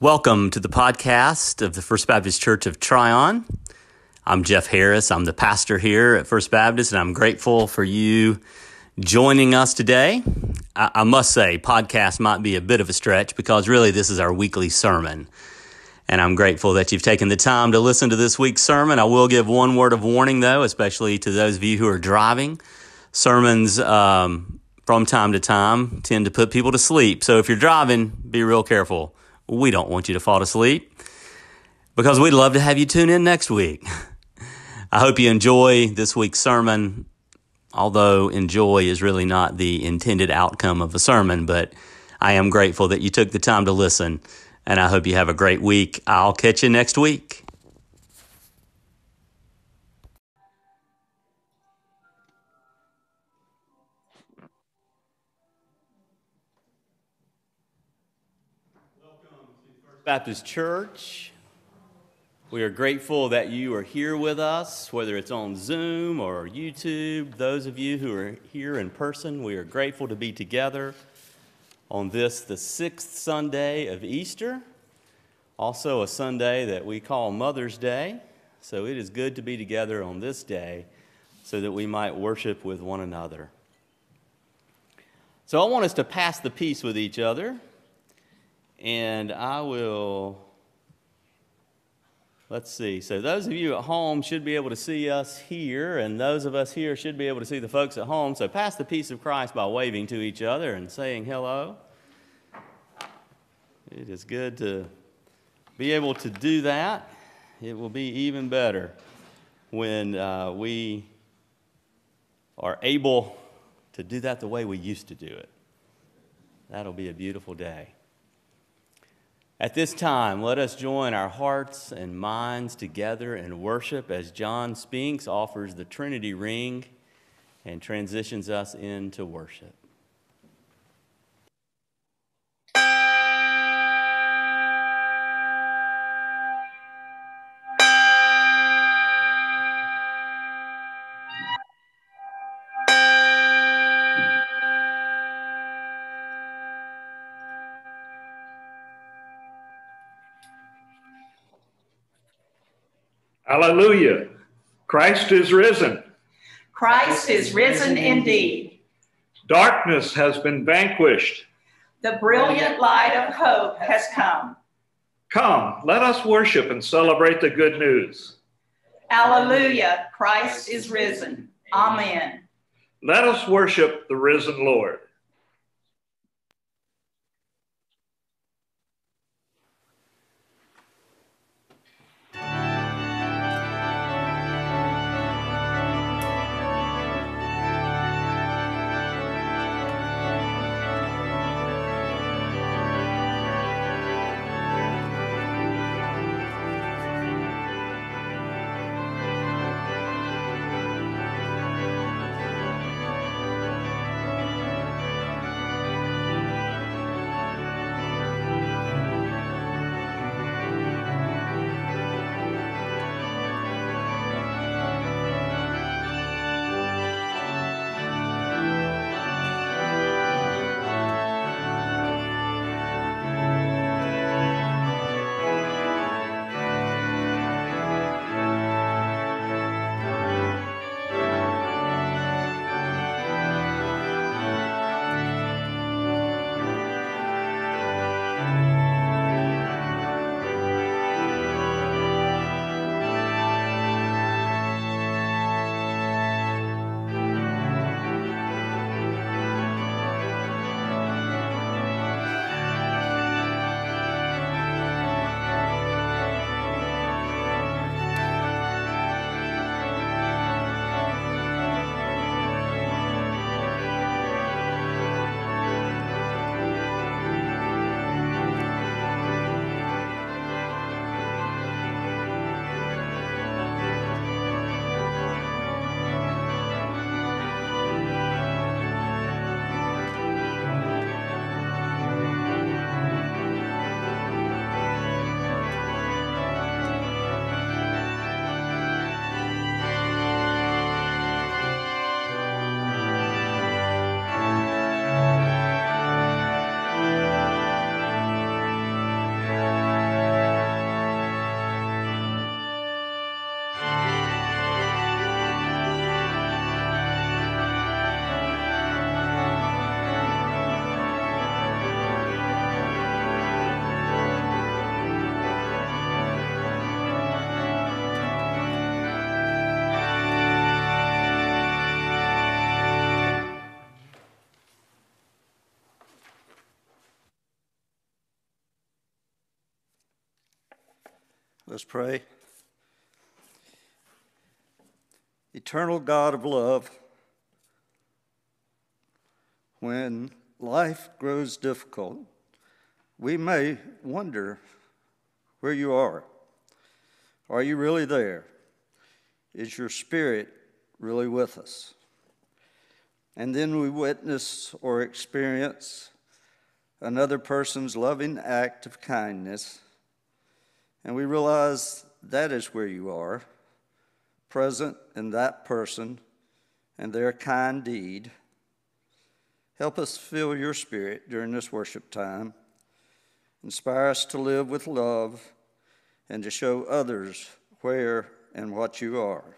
Welcome to the podcast of the First Baptist Church of Tryon. I'm Jeff Harris. I'm the pastor here at First Baptist, and I'm grateful for you joining us today. I, I must say, podcast might be a bit of a stretch because really this is our weekly sermon. And I'm grateful that you've taken the time to listen to this week's sermon. I will give one word of warning, though, especially to those of you who are driving. Sermons um, from time to time tend to put people to sleep. So if you're driving, be real careful we don't want you to fall asleep because we'd love to have you tune in next week. I hope you enjoy this week's sermon, although enjoy is really not the intended outcome of a sermon, but I am grateful that you took the time to listen, and I hope you have a great week. I'll catch you next week. Baptist Church. We are grateful that you are here with us, whether it's on Zoom or YouTube. Those of you who are here in person, we are grateful to be together on this, the sixth Sunday of Easter, also a Sunday that we call Mother's Day. So it is good to be together on this day so that we might worship with one another. So I want us to pass the peace with each other. And I will, let's see. So, those of you at home should be able to see us here, and those of us here should be able to see the folks at home. So, pass the peace of Christ by waving to each other and saying hello. It is good to be able to do that. It will be even better when uh, we are able to do that the way we used to do it. That'll be a beautiful day. At this time, let us join our hearts and minds together in worship as John Spinks offers the Trinity ring and transitions us into worship. Hallelujah. Christ is risen. Christ is risen indeed. Darkness has been vanquished. The brilliant light of hope has come. Come, let us worship and celebrate the good news. Alleluia. Christ is risen. Amen. Let us worship the risen Lord. Let's pray. Eternal God of love, when life grows difficult, we may wonder where you are. Are you really there? Is your spirit really with us? And then we witness or experience another person's loving act of kindness, and we realize that is where you are, present in that person and their kind deed. Help us feel your spirit during this worship time. Inspire us to live with love and to show others where and what you are.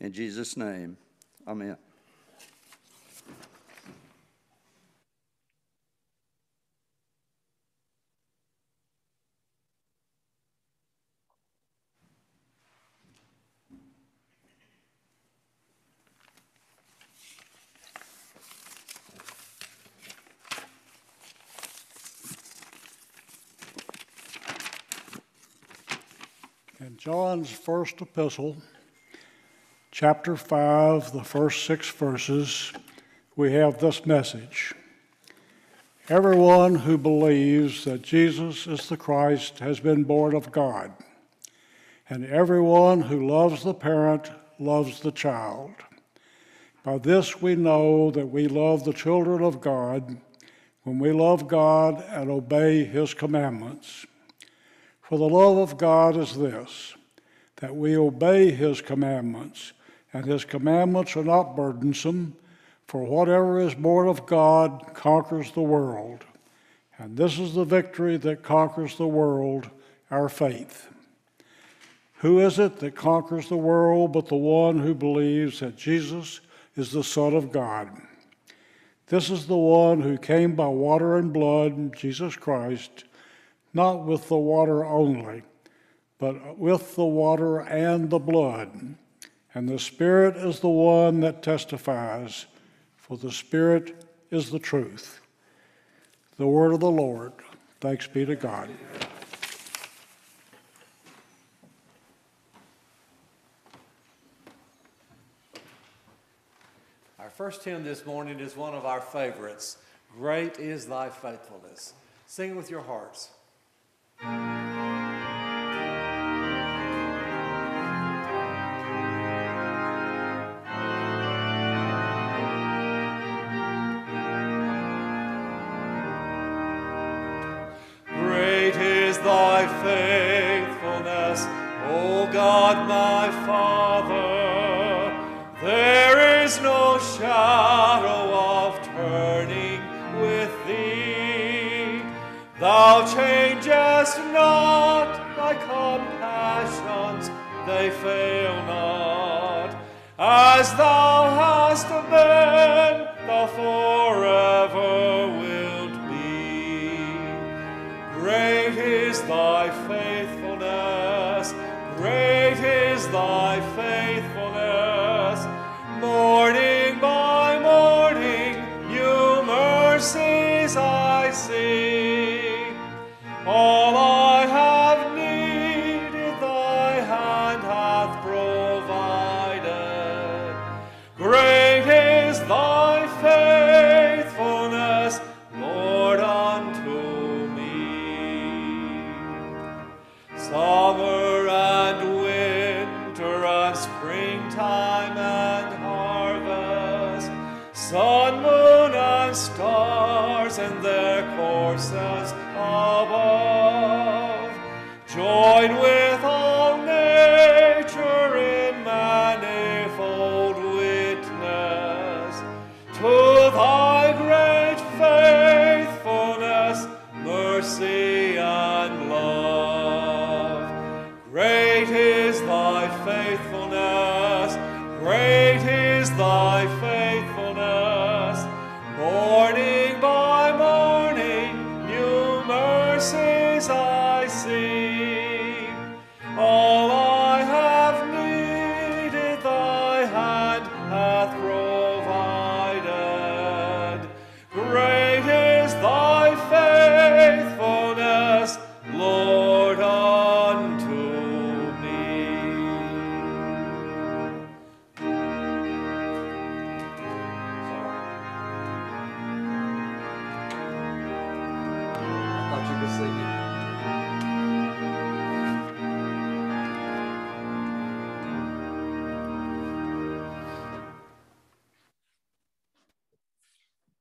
In Jesus' name, amen. John's first epistle, chapter 5, the first six verses, we have this message Everyone who believes that Jesus is the Christ has been born of God, and everyone who loves the parent loves the child. By this we know that we love the children of God when we love God and obey his commandments. For the love of God is this that we obey his commandments, and his commandments are not burdensome, for whatever is born of God conquers the world. And this is the victory that conquers the world, our faith. Who is it that conquers the world but the one who believes that Jesus is the Son of God? This is the one who came by water and blood, Jesus Christ not with the water only, but with the water and the blood. And the Spirit is the one that testifies, for the Spirit is the truth. The word of the Lord. Thanks be to God. Our first hymn this morning is one of our favorites Great is Thy Faithfulness. Sing with your hearts. Great See. All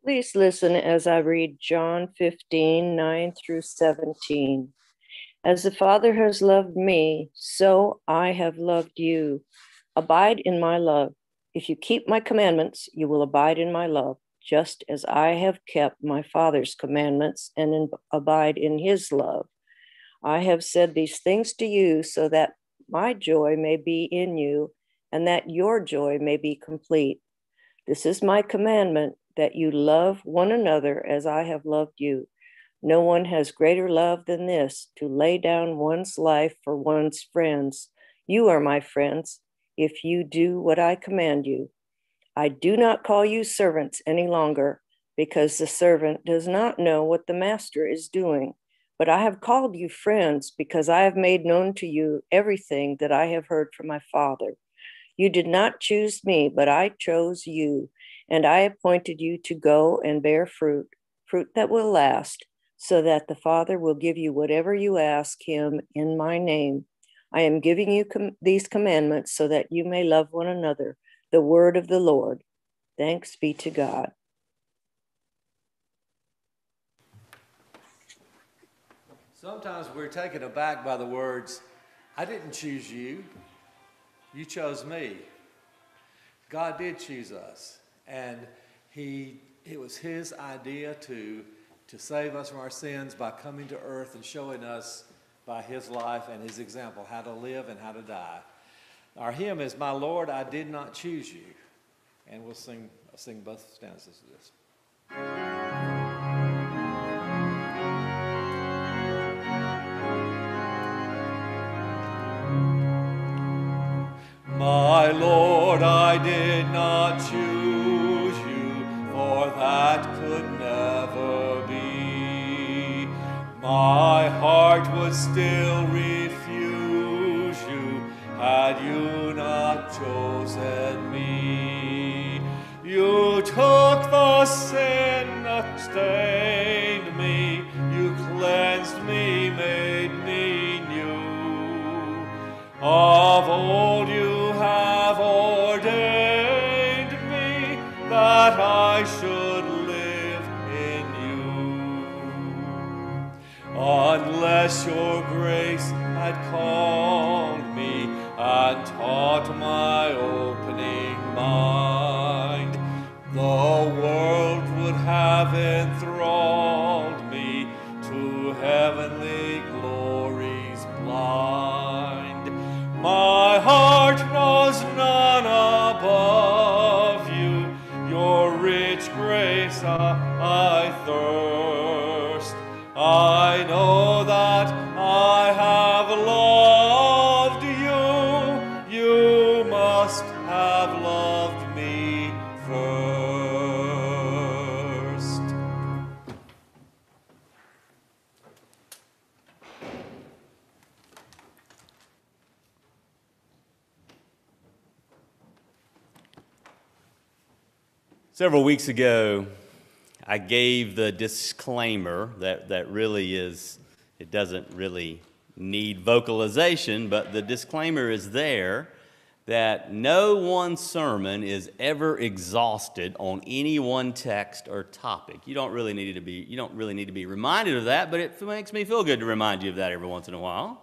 Please listen as I read John 15, 9 through 17. As the Father has loved me, so I have loved you. Abide in my love. If you keep my commandments, you will abide in my love, just as I have kept my Father's commandments and in, abide in his love. I have said these things to you so that my joy may be in you and that your joy may be complete. This is my commandment that you love one another as I have loved you. No one has greater love than this to lay down one's life for one's friends. You are my friends if you do what I command you. I do not call you servants any longer because the servant does not know what the master is doing. But I have called you friends because I have made known to you everything that I have heard from my Father. You did not choose me, but I chose you and I appointed you to go and bear fruit, fruit that will last, so that the Father will give you whatever you ask him in my name. I am giving you com- these commandments so that you may love one another. The word of the Lord. Thanks be to God. Sometimes we're taken aback by the words, I didn't choose you, you chose me. God did choose us, and he, it was His idea to, to save us from our sins by coming to earth and showing us by His life and His example how to live and how to die. Our hymn is, My Lord, I did not choose you. And we'll sing, sing both stanzas of this. My Lord, I did not choose that could never be. My heart would still refuse you had you not chosen me. You took the sin that stained me, you cleansed me, made me new. Of Your grace had called Several weeks ago, I gave the disclaimer that, that really is, it doesn't really need vocalization, but the disclaimer is there that no one sermon is ever exhausted on any one text or topic. You don't really need to be, you don't really need to be reminded of that, but it makes me feel good to remind you of that every once in a while.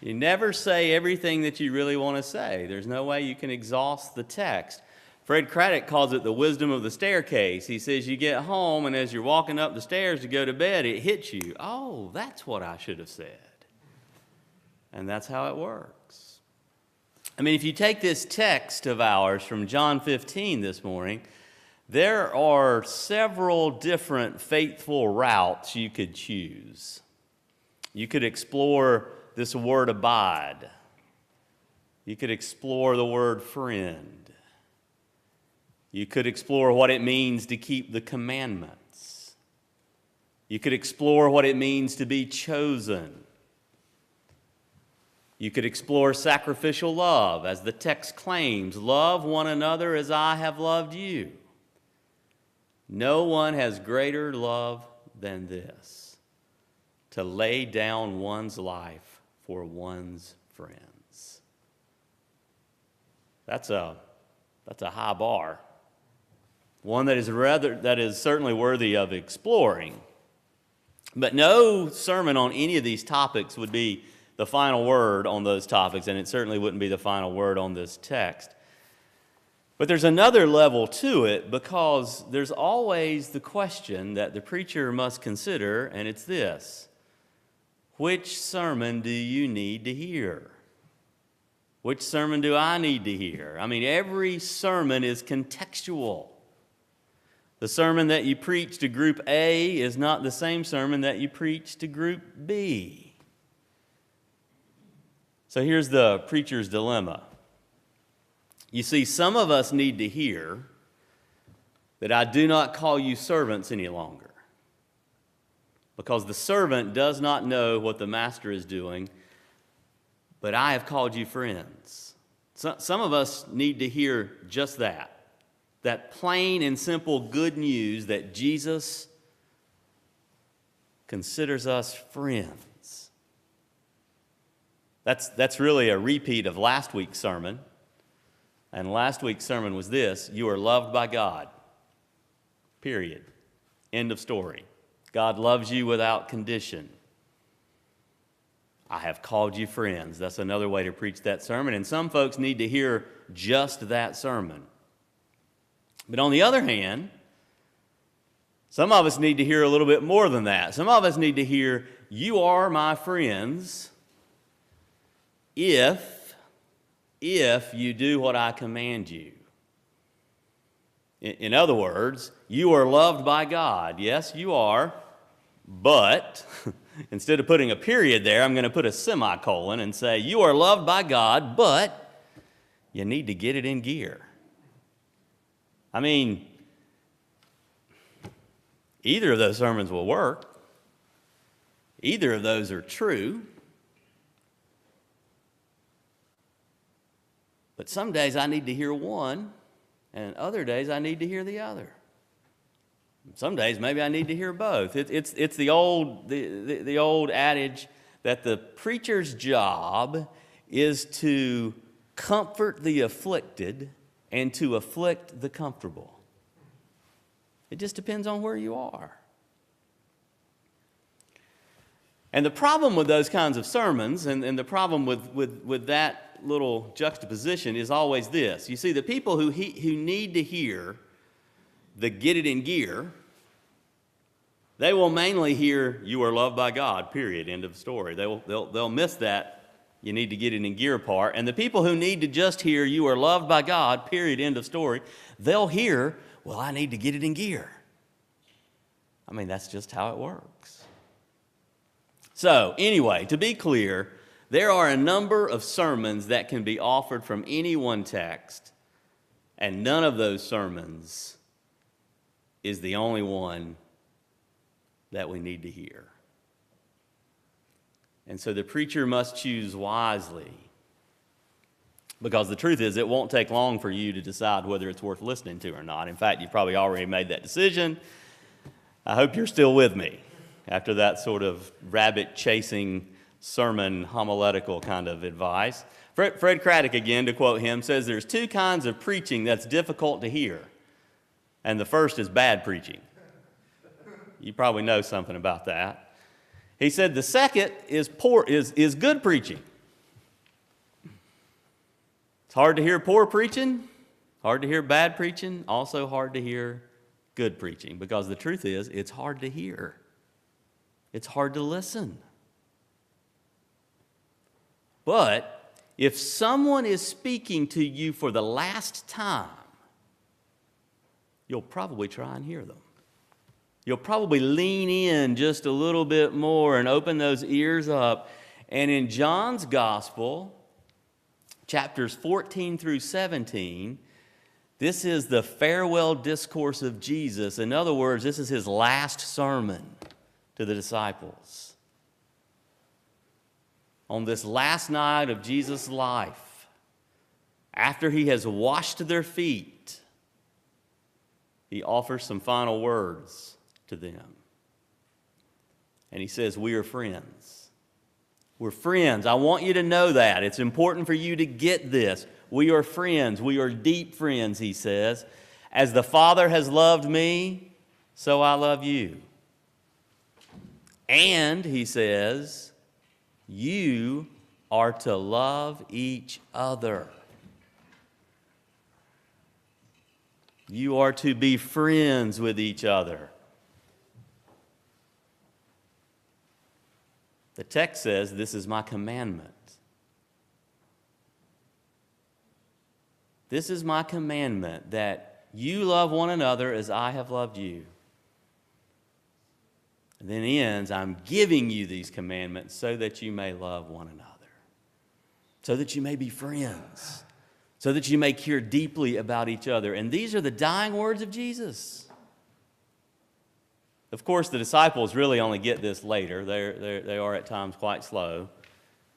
You never say everything that you really want to say. There's no way you can exhaust the text. Fred Craddock calls it the wisdom of the staircase. He says you get home, and as you're walking up the stairs to go to bed, it hits you. Oh, that's what I should have said. And that's how it works. I mean, if you take this text of ours from John 15 this morning, there are several different faithful routes you could choose. You could explore this word abide. You could explore the word friend. You could explore what it means to keep the commandments. You could explore what it means to be chosen. You could explore sacrificial love, as the text claims love one another as I have loved you. No one has greater love than this to lay down one's life for one's friends. That's a, that's a high bar. One that is rather that is certainly worthy of exploring. But no sermon on any of these topics would be the final word on those topics, and it certainly wouldn't be the final word on this text. But there's another level to it because there's always the question that the preacher must consider, and it's this Which sermon do you need to hear? Which sermon do I need to hear? I mean, every sermon is contextual. The sermon that you preach to group A is not the same sermon that you preach to group B. So here's the preacher's dilemma. You see, some of us need to hear that I do not call you servants any longer because the servant does not know what the master is doing, but I have called you friends. So, some of us need to hear just that that plain and simple good news that Jesus considers us friends. That's, that's really a repeat of last week's sermon. And last week's sermon was this You are loved by God. Period. End of story. God loves you without condition. I have called you friends. That's another way to preach that sermon. And some folks need to hear just that sermon. But on the other hand, some of us need to hear a little bit more than that. Some of us need to hear, You are my friends if, if you do what I command you. In, in other words, you are loved by God. Yes, you are. But instead of putting a period there, I'm going to put a semicolon and say, You are loved by God, but you need to get it in gear. I mean, either of those sermons will work, either of those are true. But some days I need to hear one, and other days I need to hear the other. Some days maybe I need to hear both. It, it's, it's the, old, the, the, the old adage that the preacher's job is to comfort the afflicted and to afflict the comfortable. It just depends on where you are. And the problem with those kinds of sermons, and, and the problem with, with, with that little juxtaposition, is always this. You see, the people who, he, who need to hear the get it in gear, they will mainly hear, You are loved by God, period, end of story. They will, they'll, they'll miss that you need to get it in gear part. And the people who need to just hear, you are loved by God, period, end of story, they'll hear, well, I need to get it in gear. I mean, that's just how it works. So, anyway, to be clear, there are a number of sermons that can be offered from any one text, and none of those sermons is the only one that we need to hear. And so the preacher must choose wisely. Because the truth is, it won't take long for you to decide whether it's worth listening to or not. In fact, you've probably already made that decision. I hope you're still with me after that sort of rabbit chasing sermon homiletical kind of advice. Fred, Fred Craddock, again, to quote him, says there's two kinds of preaching that's difficult to hear. And the first is bad preaching. You probably know something about that. He said the second is poor is, is good preaching. It's hard to hear poor preaching, hard to hear bad preaching, also hard to hear good preaching because the truth is it's hard to hear. It's hard to listen. But if someone is speaking to you for the last time, you'll probably try and hear them you'll probably lean in just a little bit more and open those ears up. And in John's gospel, chapters 14 through 17, this is the farewell discourse of Jesus. In other words, this is his last sermon to the disciples. On this last night of Jesus' life, after he has washed their feet, he offers some final words to them. And he says, We are friends. We're friends. I want you to know that. It's important for you to get this. We are friends. We are deep friends, he says. As the Father has loved me, so I love you. And, he says, you are to love each other. You are to be friends with each other. The text says, This is my commandment. This is my commandment that you love one another as I have loved you. And then ends, I'm giving you these commandments so that you may love one another, so that you may be friends, so that you may care deeply about each other. And these are the dying words of Jesus. Of course, the disciples really only get this later. They're, they're, they are at times quite slow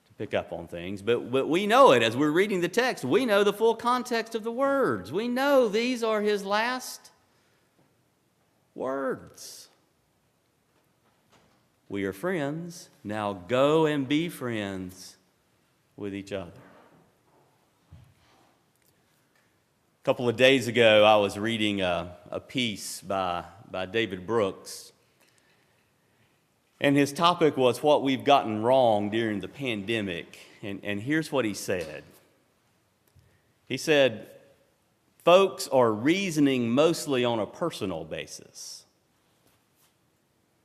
to pick up on things. But, but we know it as we're reading the text. We know the full context of the words. We know these are his last words. We are friends. Now go and be friends with each other. A couple of days ago, I was reading a, a piece by, by David Brooks. And his topic was what we've gotten wrong during the pandemic. And, and here's what he said He said, Folks are reasoning mostly on a personal basis.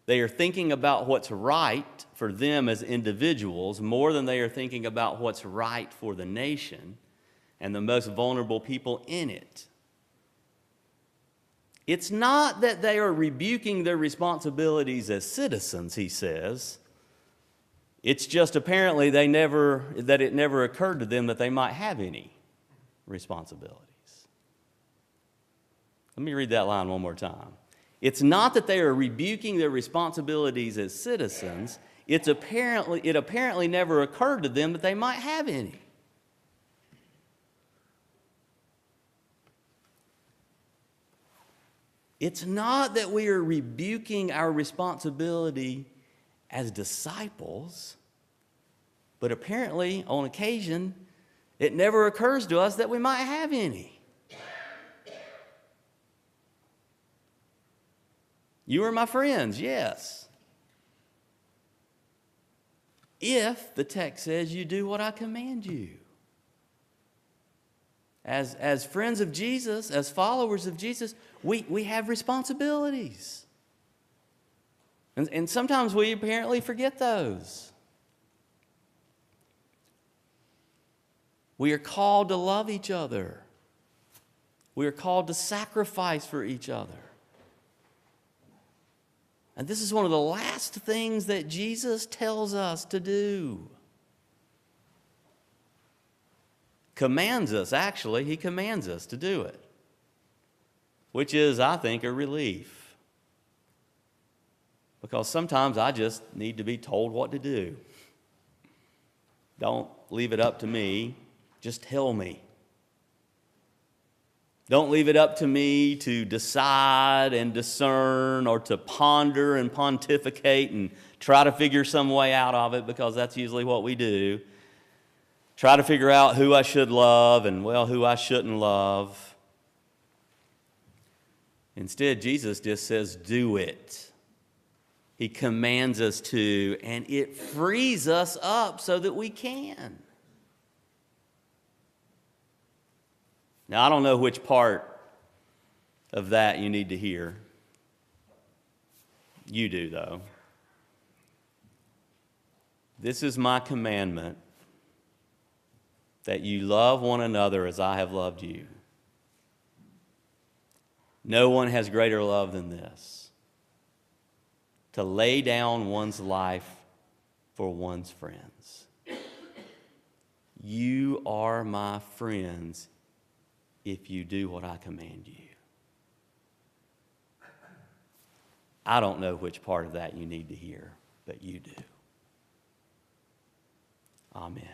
They are thinking about what's right for them as individuals more than they are thinking about what's right for the nation and the most vulnerable people in it. It's not that they are rebuking their responsibilities as citizens, he says. It's just apparently they never, that it never occurred to them that they might have any responsibilities. Let me read that line one more time. It's not that they are rebuking their responsibilities as citizens, it's apparently, it apparently never occurred to them that they might have any. It's not that we are rebuking our responsibility as disciples, but apparently, on occasion, it never occurs to us that we might have any. You are my friends, yes. If the text says you do what I command you. As, as friends of Jesus, as followers of Jesus, we, we have responsibilities. And, and sometimes we apparently forget those. We are called to love each other. We are called to sacrifice for each other. And this is one of the last things that Jesus tells us to do. Commands us, actually, he commands us to do it, which is, I think, a relief. Because sometimes I just need to be told what to do. Don't leave it up to me, just tell me. Don't leave it up to me to decide and discern or to ponder and pontificate and try to figure some way out of it because that's usually what we do. Try to figure out who I should love and, well, who I shouldn't love. Instead, Jesus just says, do it. He commands us to, and it frees us up so that we can. Now, I don't know which part of that you need to hear. You do, though. This is my commandment that you love one another as I have loved you. No one has greater love than this to lay down one's life for one's friends. You are my friends if you do what I command you. I don't know which part of that you need to hear, but you do. Amen.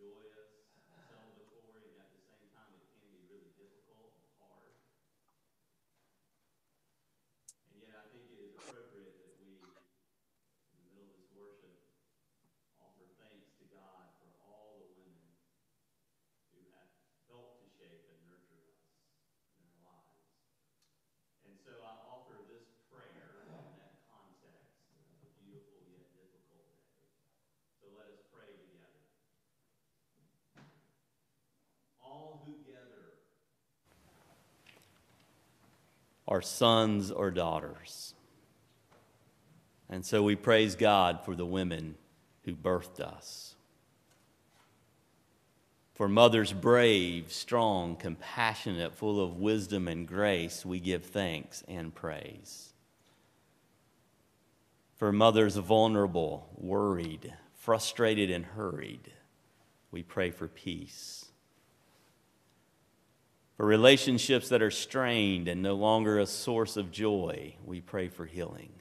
Joyous, celebratory, and at the same time, it can be really difficult and hard. And yet, I think it is appropriate that we, in the middle of this worship, offer thanks to God for all the women who have helped to shape and nurture us in our lives. And so I offer this prayer in that context of a beautiful yet difficult day. So let us pray together. All who gather are sons or daughters. And so we praise God for the women who birthed us. For mothers brave, strong, compassionate, full of wisdom and grace, we give thanks and praise. For mothers vulnerable, worried, frustrated, and hurried, we pray for peace. For relationships that are strained and no longer a source of joy, we pray for healing.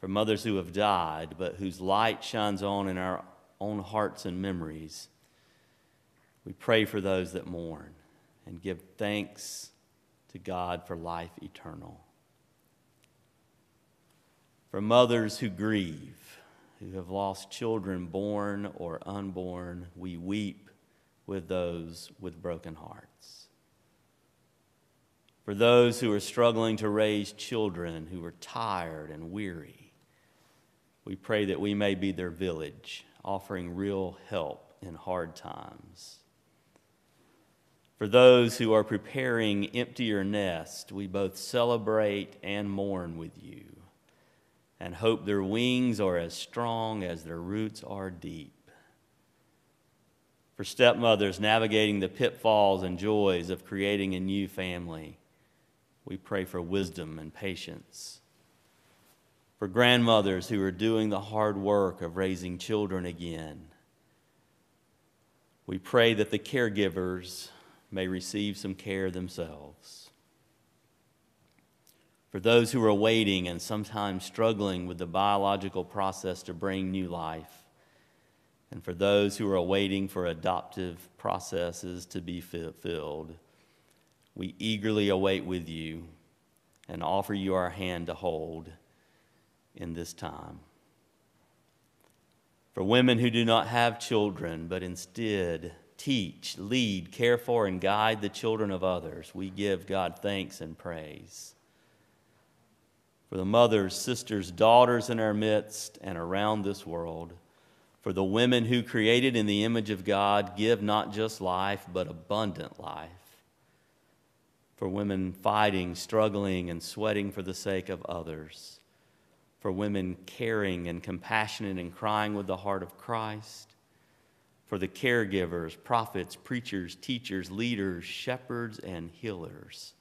For mothers who have died, but whose light shines on in our own hearts and memories, we pray for those that mourn and give thanks to God for life eternal. For mothers who grieve, who have lost children born or unborn, we weep with those with broken hearts. For those who are struggling to raise children who are tired and weary, we pray that we may be their village, offering real help in hard times. For those who are preparing emptier nest, we both celebrate and mourn with you and hope their wings are as strong as their roots are deep. For stepmothers navigating the pitfalls and joys of creating a new family, we pray for wisdom and patience. For grandmothers who are doing the hard work of raising children again, we pray that the caregivers may receive some care themselves. For those who are waiting and sometimes struggling with the biological process to bring new life, and for those who are waiting for adoptive processes to be fulfilled, we eagerly await with you and offer you our hand to hold in this time. For women who do not have children, but instead teach, lead, care for, and guide the children of others, we give God thanks and praise. For the mothers, sisters, daughters in our midst and around this world, for the women who created in the image of God give not just life, but abundant life. For women fighting, struggling, and sweating for the sake of others. For women caring and compassionate and crying with the heart of Christ. For the caregivers, prophets, preachers, teachers, leaders, shepherds, and healers.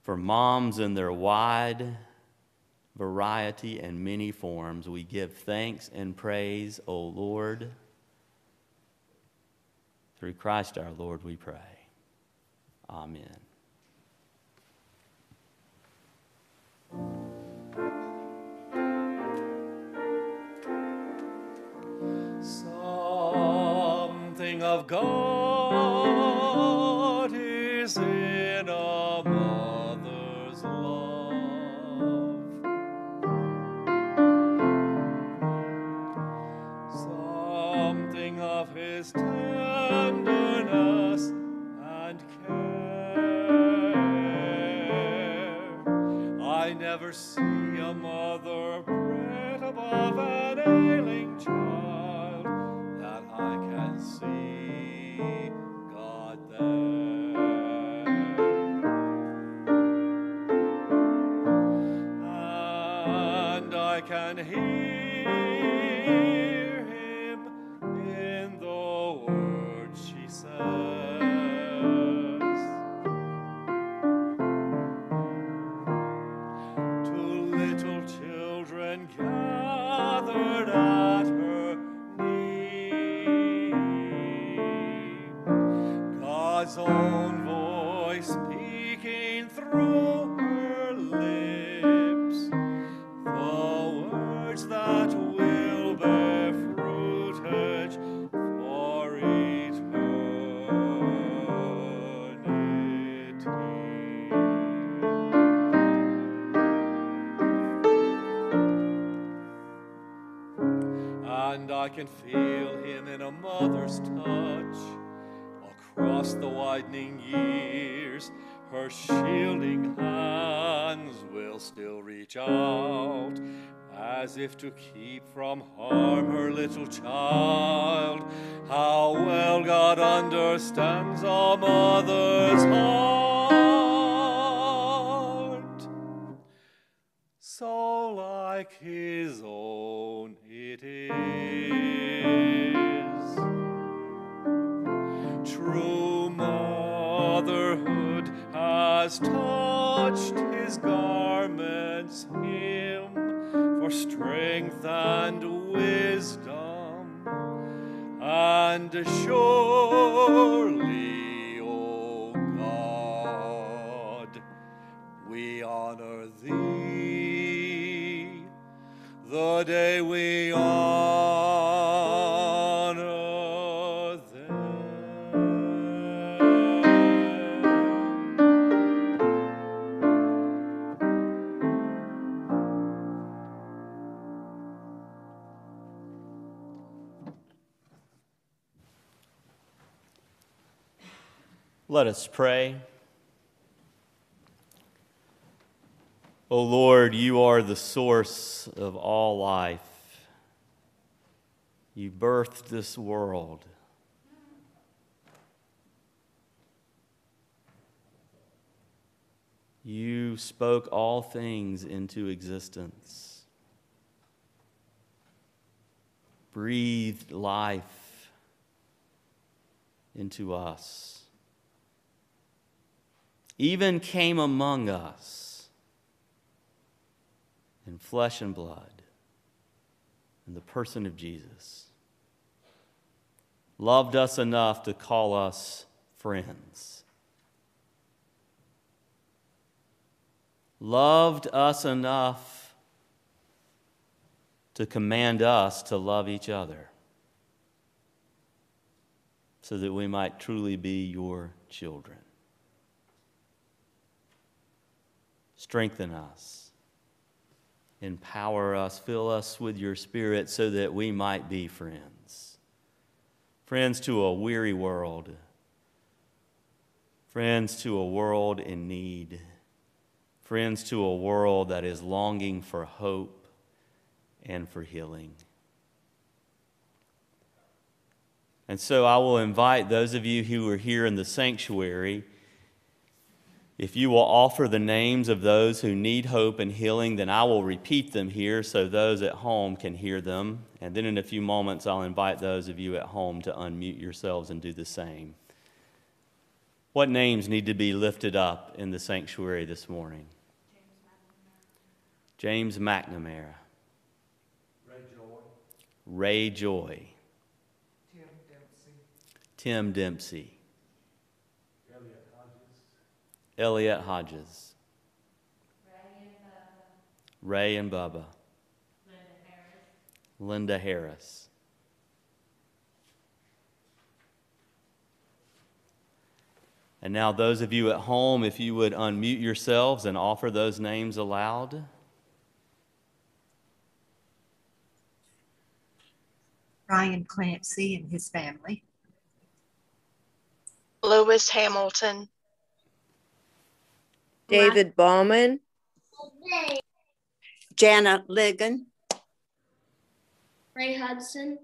For moms and their wide variety and many forms, we give thanks and praise, O Lord. Through Christ our Lord, we pray. Amen. Something of God is in can feel him in a mother's touch. Across the widening years, her shielding hands will still reach out as if to keep from harm her little child. How well God understands a mother's heart. So like his own has touched his garments him for strength and wisdom, and surely, O God, we honor thee. The day we honor Let us pray. O Lord, you are the source of all life. You birthed this world. You spoke all things into existence, breathed life into us even came among us in flesh and blood in the person of Jesus. Loved us enough to call us friends. Loved us enough to command us to love each other so that we might truly be your children. Strengthen us, empower us, fill us with your spirit so that we might be friends. Friends to a weary world, friends to a world in need, friends to a world that is longing for hope and for healing. And so I will invite those of you who are here in the sanctuary if you will offer the names of those who need hope and healing, then I will repeat them here so those at home can hear them. And then in a few moments, I'll invite those of you at home to unmute yourselves and do the same. What names need to be lifted up in the sanctuary this morning? James McNamara. Ray Joy. Ray Joy. Tim Dempsey. Tim Dempsey. Elliot Hodges. Ray and Bubba. Linda Harris. Linda Harris. And now, those of you at home, if you would unmute yourselves and offer those names aloud. Ryan Clancy and his family. Lewis Hamilton. David Bauman, Janet Ligon, Ray Hudson.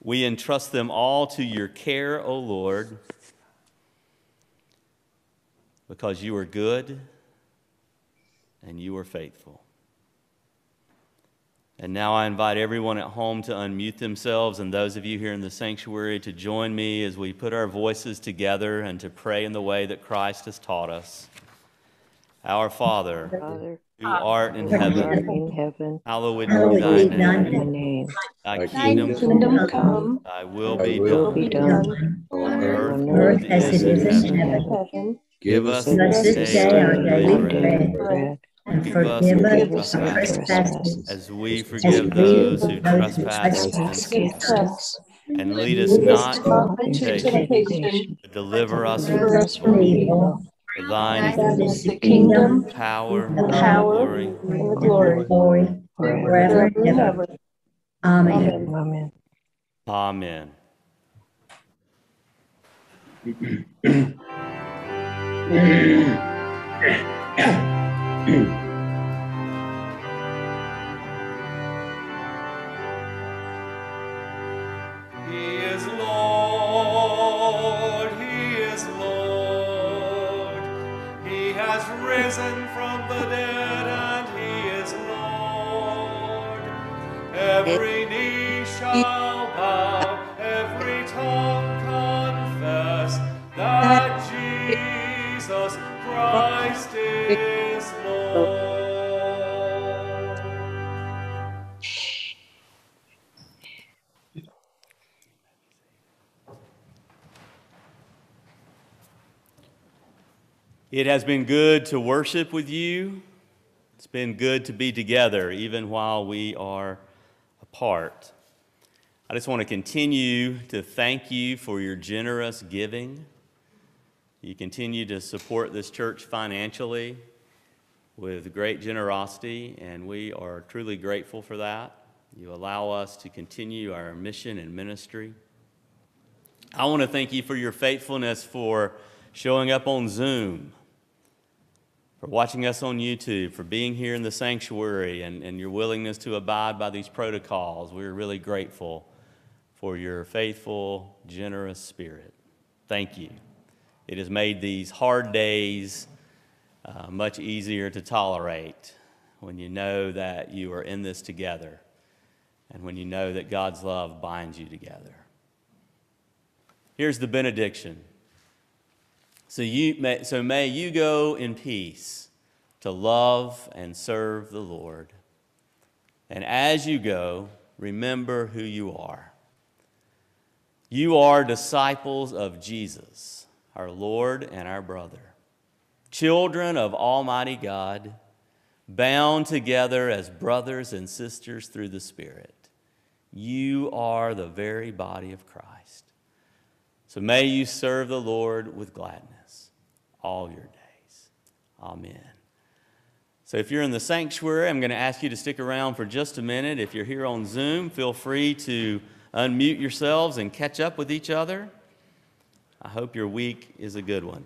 We entrust them all to your care, O Lord, because you are good and you are faithful. And now I invite everyone at home to unmute themselves and those of you here in the sanctuary to join me as we put our voices together and to pray in the way that Christ has taught us. Our Father, Father, who art in heaven, in heaven, hallowed be thy name. thy thy name. name, Thy Thy kingdom kingdom come, thy will be will done be done on on earth earth as as it it is is in in heaven. heaven, Give us Give us this this day day our our daily daily bread, bread, bread, and Forgive us forgive our us our trespasses, trespasses, as we forgive those who forgive those who trespass trespass against against us. us. And lead us not not into into temptation, temptation, but deliver us from evil. evil. For thine Thine is the kingdom, power, the power, glory. and the glory, Glory forever and ever. Amen. Amen. Amen. He is Lord, He is Lord. He has risen from the dead and He is Lord. Every knee shall bow, every tongue confess that Jesus Christ is It has been good to worship with you. It's been good to be together, even while we are apart. I just want to continue to thank you for your generous giving. You continue to support this church financially with great generosity, and we are truly grateful for that. You allow us to continue our mission and ministry. I want to thank you for your faithfulness for showing up on Zoom, for watching us on YouTube, for being here in the sanctuary, and, and your willingness to abide by these protocols. We're really grateful for your faithful, generous spirit. Thank you. It has made these hard days uh, much easier to tolerate when you know that you are in this together and when you know that God's love binds you together. Here's the benediction. So, you may, so may you go in peace to love and serve the Lord. And as you go, remember who you are. You are disciples of Jesus, our Lord and our brother, children of Almighty God, bound together as brothers and sisters through the Spirit. You are the very body of Christ. So may you serve the Lord with gladness all your days. Amen. So if you're in the sanctuary, I'm going to ask you to stick around for just a minute. If you're here on Zoom, feel free to unmute yourselves and catch up with each other. I hope your week is a good one.